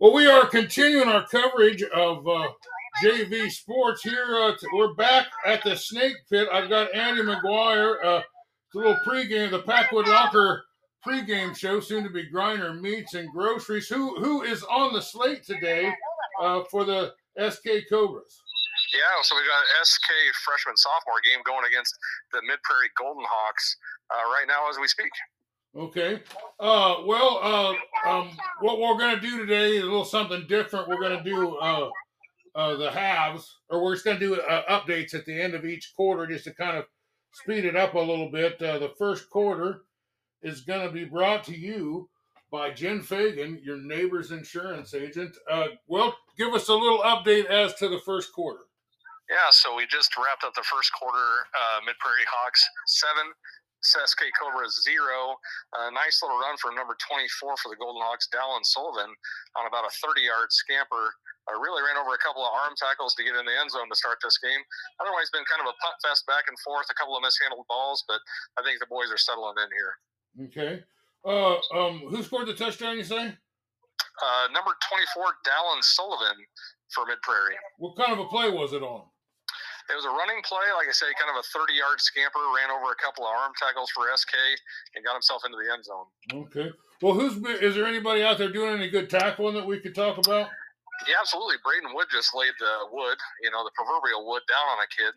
Well, we are continuing our coverage of uh, JV sports here. Uh, t- we're back at the Snake Pit. I've got Andy McGuire. Uh, it's a little pregame, the Packwood Locker pregame show, soon to be Grinder Meats and Groceries. Who who is on the slate today uh, for the SK Cobras? Yeah, so we got SK freshman sophomore game going against the Mid Prairie Golden Hawks uh, right now as we speak. Okay. Uh, well, uh, um, what we're going to do today is a little something different. We're going to do uh, uh, the halves, or we're just going to do uh, updates at the end of each quarter just to kind of speed it up a little bit. Uh, the first quarter is going to be brought to you by Jen Fagan, your neighbor's insurance agent. Uh, well, give us a little update as to the first quarter. Yeah, so we just wrapped up the first quarter. Uh, Mid Prairie Hawks seven, SK Cobra zero. A nice little run for number 24 for the Golden Hawks, Dallin Sullivan, on about a 30 yard scamper. Uh, really ran over a couple of arm tackles to get in the end zone to start this game. Otherwise, been kind of a punt fest back and forth, a couple of mishandled balls, but I think the boys are settling in here. Okay. Uh, um, who scored the touchdown, you say? Uh, number 24, Dallin Sullivan for Mid Prairie. What kind of a play was it on? It was a running play, like I say, kind of a 30 yard scamper, ran over a couple of arm tackles for SK and got himself into the end zone. Okay. Well, who's is there anybody out there doing any good tackling that we could talk about? Yeah, absolutely. Braden Wood just laid the wood, you know, the proverbial wood down on a kid,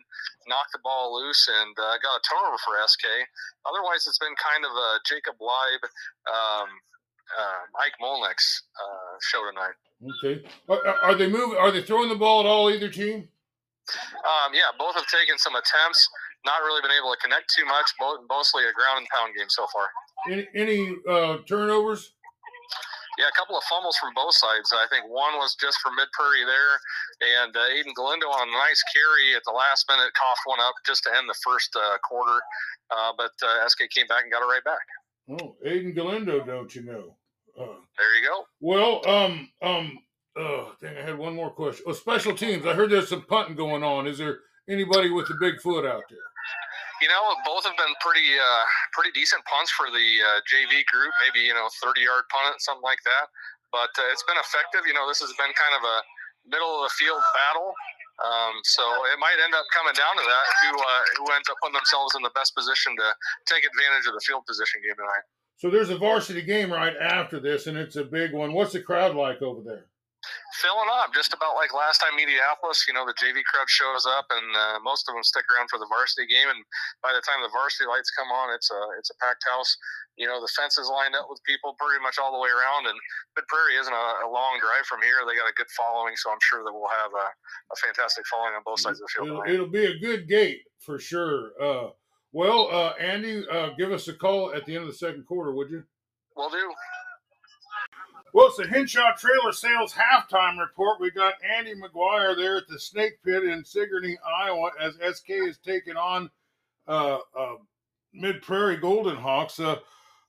knocked the ball loose, and uh, got a turnover for SK. Otherwise, it's been kind of a Jacob Leib, um, uh, Ike Molnick's uh, show tonight. Okay. Are, are they moving? Are they throwing the ball at all? Either team? Um, yeah, both have taken some attempts. Not really been able to connect too much. Both, mostly a ground and pound game so far. Any, any uh, turnovers? Yeah, a couple of fumbles from both sides. I think one was just for Mid Prairie there, and uh, Aiden Galindo on a nice carry at the last minute coughed one up just to end the first uh, quarter. Uh, but uh, SK came back and got it right back. Oh, Aiden Galindo, don't you know? Uh, There you go. well, um, um, oh, think I had one more question. Oh, special teams. I heard there's some punting going on. Is there anybody with a big foot out there? You know, both have been pretty uh, pretty decent punts for the uh, JV group. Maybe you know, thirty yard punt, something like that. But uh, it's been effective. You know, this has been kind of a middle of the field battle. Um, so it might end up coming down to that. Who uh, who ends up putting themselves in the best position to take advantage of the field position game tonight? So there's a varsity game right after this, and it's a big one. What's the crowd like over there? Filling up just about like last time Mediapolis. You know, the JV crowd shows up, and uh, most of them stick around for the varsity game. And by the time the varsity lights come on, it's a it's a packed house. You know, the fence is lined up with people pretty much all the way around. And Mid Prairie isn't a, a long drive from here. They got a good following, so I'm sure that we'll have a, a fantastic following on both sides of the field. It'll, it'll be a good gate for sure. Uh, well, uh, Andy, uh, give us a call at the end of the second quarter, would you? Will do. Well, it's the Henshaw Trailer Sales halftime report. We got Andy McGuire there at the Snake Pit in Sigourney, Iowa, as SK is taking on uh, uh, Mid Prairie Golden Hawks. Uh,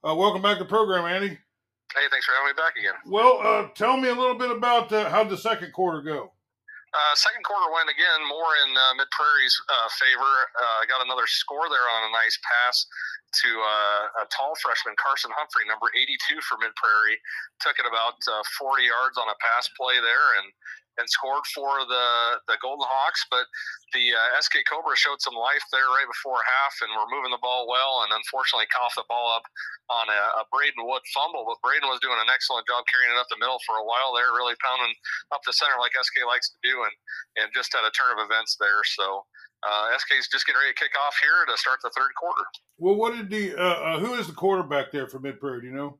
uh, welcome back to the program, Andy. Hey, thanks for having me back again. Well, uh, tell me a little bit about uh, how the second quarter go. Uh, second quarter went again more in uh, Mid Prairie's uh, favor. Uh, got another score there on a nice pass to uh, a tall freshman, Carson Humphrey, number 82 for Mid Prairie. Took it about uh, 40 yards on a pass play there and and scored for the the Golden Hawks. But the uh, SK Cobra showed some life there right before half and were moving the ball well and unfortunately coughed the ball up on a, a Braden Wood fumble. But Braden was doing an excellent job carrying it up the middle for a while there, really pounding up the center like SK likes to do and, and just had a turn of events there. So uh, SK is just getting ready to kick off here to start the third quarter. Well, what did the uh, uh, who is the quarterback there for Mid Prairie? Do you know?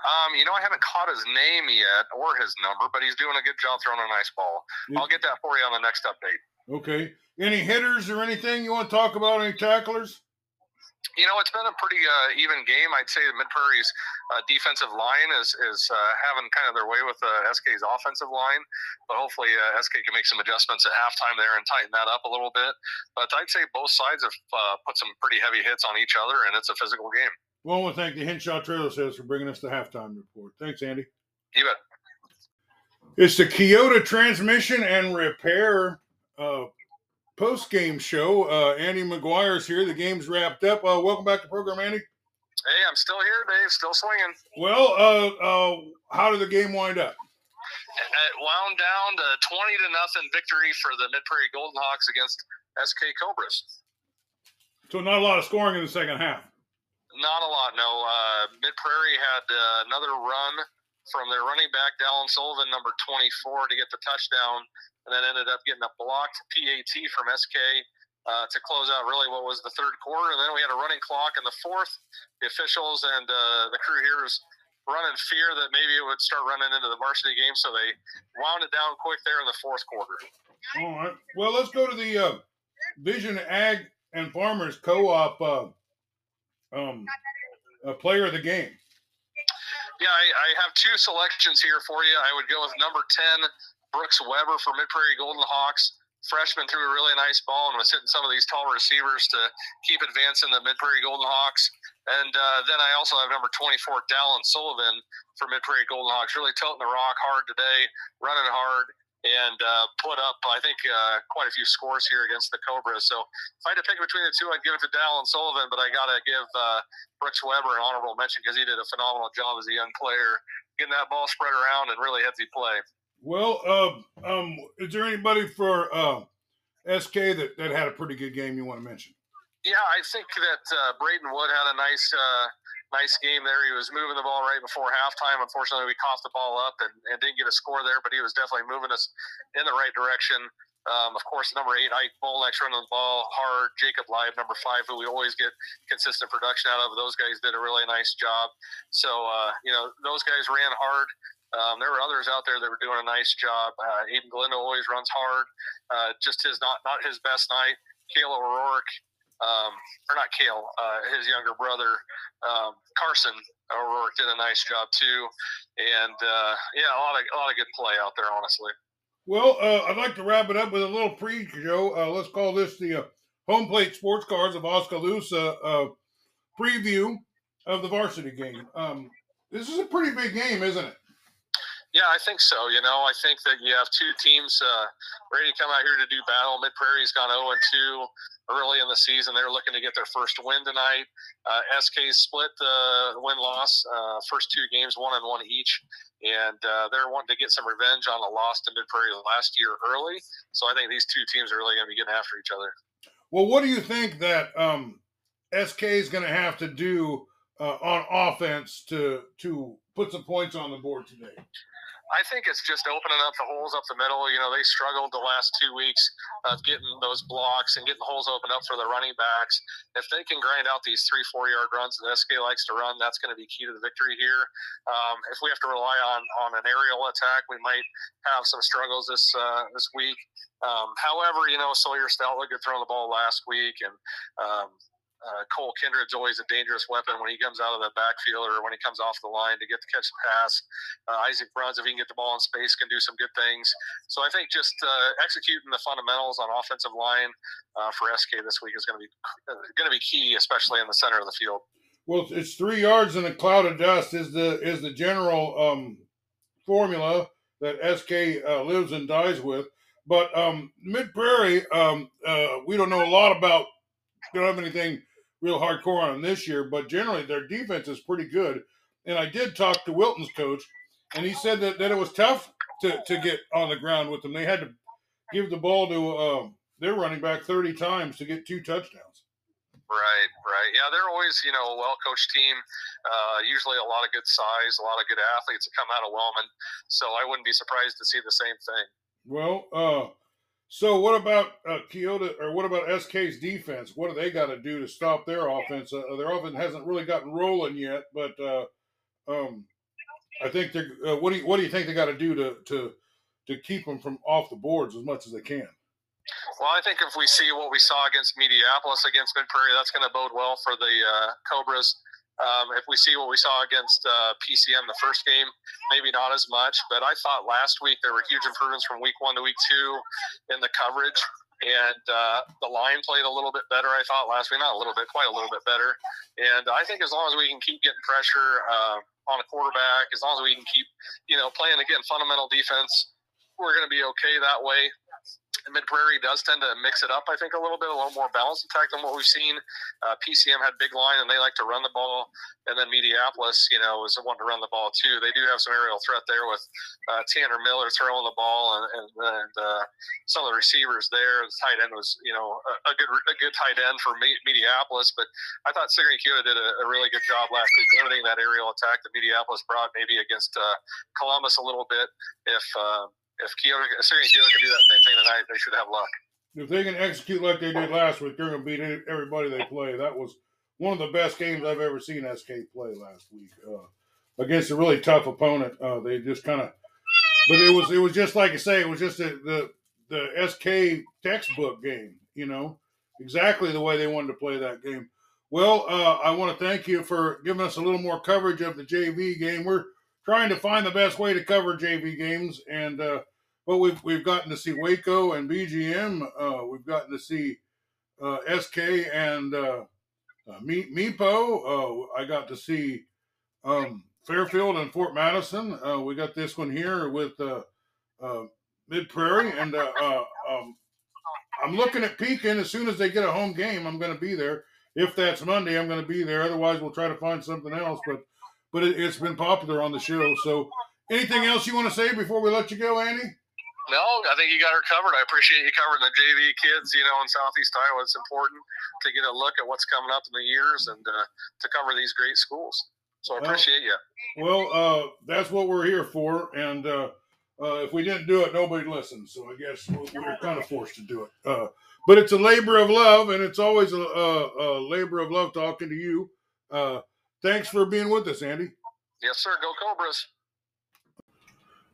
Um, you know, I haven't caught his name yet or his number, but he's doing a good job throwing a nice ball. I'll get that for you on the next update. Okay. Any hitters or anything you want to talk about? Any tacklers? You know, it's been a pretty uh, even game. I'd say the Mid Prairie's uh, defensive line is is uh, having kind of their way with uh, SK's offensive line, but hopefully uh, SK can make some adjustments at halftime there and tighten that up a little bit. But I'd say both sides have uh, put some pretty heavy hits on each other, and it's a physical game. Well, I want to thank the Henshaw Trailer Sales for bringing us the halftime report. Thanks, Andy. You bet. It's the Keota Transmission and Repair uh, post game show. Uh, Andy McGuire's here. The game's wrapped up. Uh, welcome back to the program, Andy. Hey, I'm still here, Dave. Still swinging. Well, uh, uh, how did the game wind up? it wound down to 20 to nothing victory for the Mid Prairie Golden Hawks against SK Cobras. So not a lot of scoring in the second half. Not a lot, no. Uh, Mid Prairie had uh, another run from their running back, Dallin Sullivan, number 24, to get the touchdown, and then ended up getting a blocked PAT from SK uh, to close out really what was the third quarter. And then we had a running clock in the fourth. The officials and uh, the crew here was running fear that maybe it would start running into the varsity game, so they wound it down quick there in the fourth quarter. All right. Well, let's go to the uh, Vision Ag and Farmers Co-op uh, um, player of the game. Yeah, I, I, have two selections here for you. I would go with number 10, Brooks Weber for Mid Prairie Golden Hawks. Freshman threw a really nice ball and was hitting some of these tall receivers to keep advancing the Mid Prairie Golden Hawks. And uh, then I also have number 24, Dallin Sullivan for Mid Prairie Golden Hawks, really toting the rock hard today, running hard, and uh, put up, I think, uh, quite a few scores here against the Cobras. So if I had to pick between the two, I'd give it to Dallin Sullivan, but I got to give uh, Brooks Weber an honorable mention because he did a phenomenal job as a young player, getting that ball spread around and really heavy play. Well, uh, um, is there anybody for uh, SK that, that had a pretty good game you want to mention? Yeah, I think that uh, Braden Wood had a nice nice game there. He was moving the ball right before halftime. Unfortunately, we coughed the ball up and, and didn't get a score there, but he was definitely moving us in the right direction. Um, of course, number eight, Ike Bolnex running the ball hard. Jacob Live, number five, who we always get consistent production out of. Those guys did a really nice job. So, uh, you know, those guys ran hard. Um, there were others out there that were doing a nice job. Uh, Aiden always runs hard. Uh, just his not not his best night. Kayla O'Rourke um, or not Kale, uh, his younger brother um, Carson O'Rourke did a nice job too, and uh, yeah, a lot of a lot of good play out there, honestly. Well, uh, I'd like to wrap it up with a little pre-show. Uh, let's call this the uh, home plate sports cars of Oskaloosa uh, preview of the varsity game. Um, this is a pretty big game, isn't it? Yeah, I think so. You know, I think that you have two teams uh, ready to come out here to do battle. Mid Prairie's gone 0 2 early in the season. They're looking to get their first win tonight. Uh, SK split the win loss, uh, first two games, one and one each. And uh, they're wanting to get some revenge on the loss to Mid Prairie last year early. So I think these two teams are really going to be getting after each other. Well, what do you think that um, SK is going to have to do uh, on offense to to put some points on the board today? I think it's just opening up the holes up the middle. You know, they struggled the last two weeks of getting those blocks and getting holes opened up for the running backs. If they can grind out these three, four yard runs that SK likes to run, that's going to be key to the victory here. Um, if we have to rely on on an aerial attack, we might have some struggles this uh, this week. Um, however, you know, Sawyer Stout good throwing the ball last week, and um, uh, Cole Kindred's always a dangerous weapon when he comes out of the backfield or when he comes off the line to get the catch the pass. Uh, Isaac Bruns, if he can get the ball in space, can do some good things. So I think just uh, executing the fundamentals on offensive line uh, for SK this week is going to be uh, going to be key, especially in the center of the field. Well, it's three yards in a cloud of dust is the is the general um, formula that SK uh, lives and dies with. But um, Mid Prairie, um, we don't know a lot about. Don't have anything real hardcore on them this year, but generally their defense is pretty good. And I did talk to Wilton's coach, and he said that, that it was tough to, to get on the ground with them. They had to give the ball to uh, their running back 30 times to get two touchdowns. Right, right. Yeah, they're always, you know, a well coached team. Uh, usually a lot of good size, a lot of good athletes that come out of Wellman. So I wouldn't be surprised to see the same thing. Well, uh, so what about uh, Keota or what about SK's defense? What do they got to do to stop their offense? Uh, their offense hasn't really gotten rolling yet, but uh, um, I think they're. Uh, what do you what do you think they got to do to to to keep them from off the boards as much as they can? Well, I think if we see what we saw against Mediapolis against Mid Prairie, that's going to bode well for the uh, Cobras. Um, if we see what we saw against uh, PCM the first game, maybe not as much. But I thought last week there were huge improvements from week one to week two in the coverage. And uh, the line played a little bit better, I thought, last week. Not a little bit, quite a little bit better. And I think as long as we can keep getting pressure uh, on a quarterback, as long as we can keep, you know, playing, again, fundamental defense, we're going to be okay that way. Mid Prairie does tend to mix it up, I think, a little bit, a little more balanced attack than what we've seen. Uh, PCM had big line and they like to run the ball, and then Mediapolis, you know, was the one to run the ball too. They do have some aerial threat there with uh, Tanner Miller throwing the ball and, and, and uh, some of the receivers there. The tight end was, you know, a, a good a good tight end for Mediapolis, but I thought Sigourney Keota did a, a, really good job last week limiting that aerial attack that Mediapolis brought maybe against uh, Columbus a little bit. If uh, if Keota, Sigourney Keota can do that same thing tonight, they should have luck. If they can execute like they did last week, they're going to beat everybody they play. That was one of the best games I've ever seen SK play last week uh, against a really tough opponent. Uh, they just kind of, but it was it was just like I say, it was just a, the the SK textbook game. You know, exactly the way they wanted to play that game. Well, uh, I want to thank you for giving us a little more coverage of the JV game. We're trying to find the best way to cover JV games, and uh, well, we've we've gotten to see Waco and BGM. Uh, we've gotten to see uh, SK and uh, uh, Meepo. Uh, I got to see um, Fairfield and Fort Madison. Uh, we got this one here with Mid Prairie, and um, I'm looking at Pekin. As soon as they get a home game, I'm going to be there. If that's Monday, I'm going to be there. Otherwise, we'll try to find something else. But but it, has been popular on the show. So, anything else you want to say before we let you go, Andy? No, I think you got her covered. I appreciate you covering the JV kids. You know, in Southeast Iowa, it's important to get a look at what's coming up in the years and uh, to cover these great schools. So I appreciate you. Well, uh, that's what we're here for, and uh, uh if we didn't do it, nobody listens. So I guess we're kind of forced to do it. Uh, but it's a labor of love, and it's always a, a, a labor of love talking to you. Uh, thanks for being with us, Andy. Yes, sir. Go Cobras.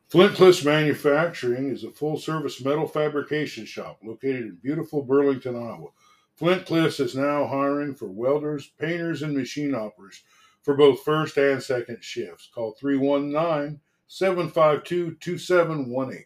Flint Manufacturing is a full service metal fabrication shop located in beautiful Burlington, Iowa. Flint is now hiring for welders, painters, and machine operators for both first and second shifts. Call 319 752 2718.